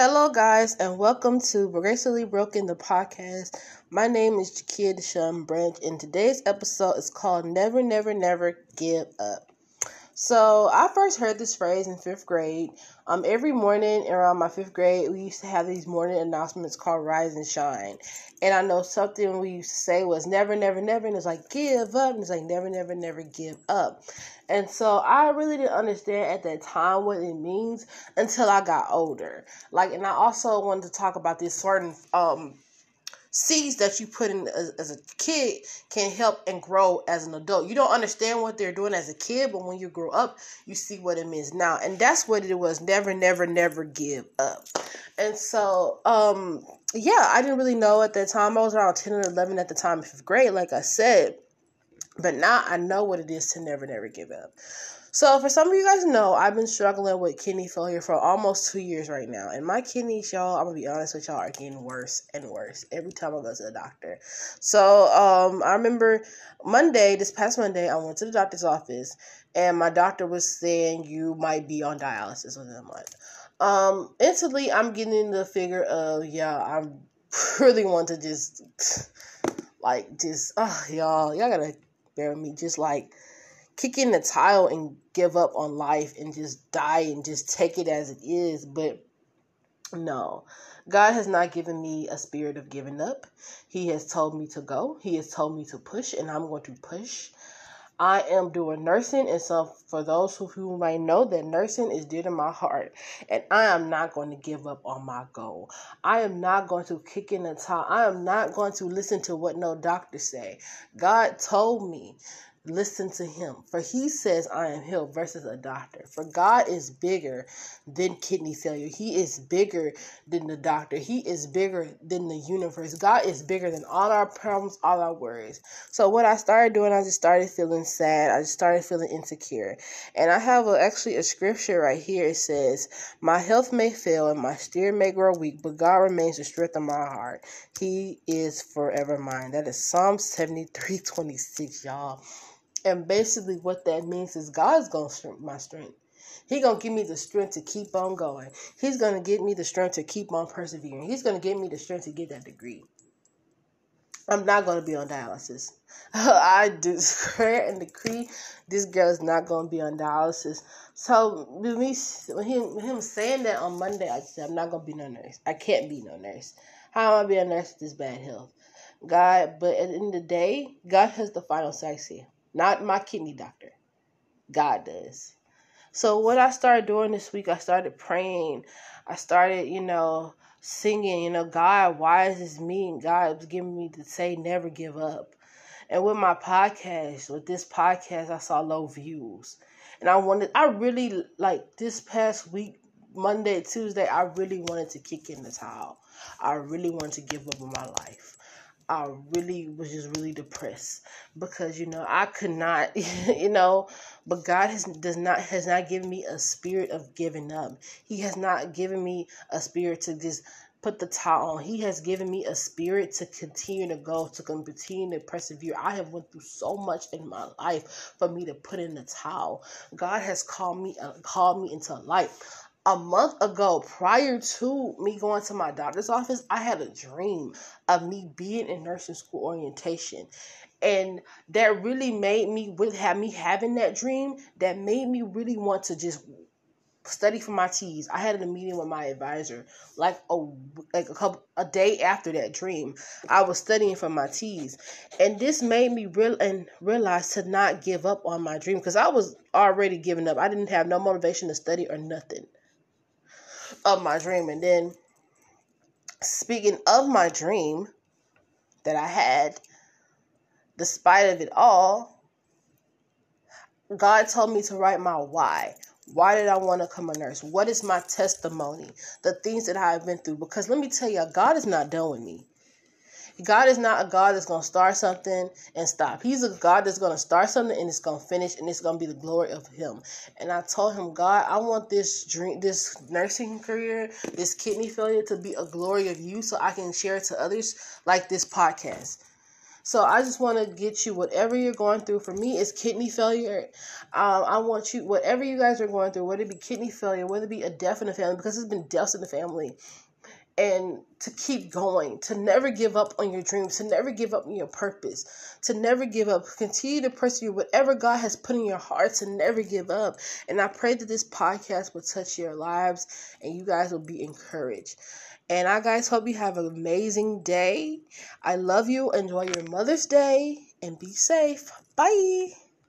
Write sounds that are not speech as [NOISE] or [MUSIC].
Hello, guys, and welcome to Gracefully Broken, the podcast. My name is Jakia Deshawn Branch, and today's episode is called Never, Never, Never Give Up. So, I first heard this phrase in fifth grade. Um, every morning around my fifth grade, we used to have these morning announcements called Rise and Shine. And I know something we used to say was never, never, never, and it's like give up, and it's like never, never, never give up. And so I really didn't understand at that time what it means until I got older. Like, and I also wanted to talk about this certain um seeds that you put in as, as, a kid can help and grow as an adult. You don't understand what they're doing as a kid, but when you grow up, you see what it means now. And that's what it was. Never, never, never give up. And so, um, yeah, I didn't really know at that time. I was around 10 or 11 at the time, fifth grade, like I said. But now I know what it is to never, never give up. So, for some of you guys know, I've been struggling with kidney failure for almost two years right now. And my kidneys, y'all, I'm gonna be honest with y'all, are getting worse and worse every time I go to the doctor. So, um, I remember Monday, this past Monday, I went to the doctor's office and my doctor was saying you might be on dialysis within a month. Um, instantly, I'm getting the figure of, yeah, I [LAUGHS] really want to just, like, just, oh, y'all, y'all gotta bear with me, just like, kick in the tile and give up on life and just die and just take it as it is. But no, God has not given me a spirit of giving up. He has told me to go, He has told me to push, and I'm going to push. I am doing nursing, and so for those who, who might know that nursing is dear to my heart, and I am not going to give up on my goal. I am not going to kick in the towel. I am not going to listen to what no doctor say. God told me listen to him. For he says, I am healed versus a doctor. For God is bigger than kidney failure. He is bigger than the doctor. He is bigger than the universe. God is bigger than all our problems, all our worries. So what I started doing, I just started feeling sad. I just started feeling insecure. And I have a, actually a scripture right here. It says, My health may fail and my steer may grow weak, but God remains the strength of my heart. He is forever mine. That is Psalm 73 26, y'all. And basically, what that means is God's gonna strengthen my strength. He gonna give me the strength to keep on going. He's gonna give me the strength to keep on persevering. He's gonna give me the strength to get that degree. I'm not gonna be on dialysis. [LAUGHS] I declare and decree this girl is not gonna be on dialysis. So with me, with him, him saying that on Monday, I said I'm not gonna be no nurse. I can't be no nurse. How am I be a nurse with this bad health? God, but at the end of the day, God has the final say here. Not my kidney doctor. God does. So what I started doing this week, I started praying. I started, you know, singing, you know, God, why is this me? And God was giving me to say never give up. And with my podcast, with this podcast, I saw low views. And I wanted I really like this past week, Monday, Tuesday, I really wanted to kick in the towel. I really wanted to give up on my life. I really was just really depressed because you know I could not [LAUGHS] you know but God has does not has not given me a spirit of giving up. He has not given me a spirit to just put the towel on. He has given me a spirit to continue to go, to continue to persevere. I have went through so much in my life for me to put in the towel. God has called me uh, called me into life a month ago, prior to me going to my doctor's office, I had a dream of me being in nursing school orientation. And that really made me with have me having that dream that made me really want to just study for my TEAS. I had a meeting with my advisor like a like a couple a day after that dream. I was studying for my TEAS, and this made me real and realize to not give up on my dream because I was already giving up. I didn't have no motivation to study or nothing of my dream. And then, speaking of my dream that I had, despite of it all, God told me to write my why. Why did I want to come a nurse? What is my testimony? The things that I have been through. Because let me tell you, God is not done with me. God is not a God that's going to start something and stop. He's a God that's going to start something and it's going to finish and it's going to be the glory of Him. And I told him, God, I want this dream, this nursing career, this kidney failure to be a glory of you so I can share it to others like this podcast. So I just want to get you whatever you're going through. For me, it's kidney failure. Um, I want you, whatever you guys are going through, whether it be kidney failure, whether it be a death in the family, because it's been deaths in the family and to keep going, to never give up on your dreams, to never give up on your purpose, to never give up. Continue to pursue whatever God has put in your heart, to never give up. And I pray that this podcast will touch your lives and you guys will be encouraged. And I guys hope you have an amazing day. I love you. Enjoy your Mother's Day and be safe. Bye.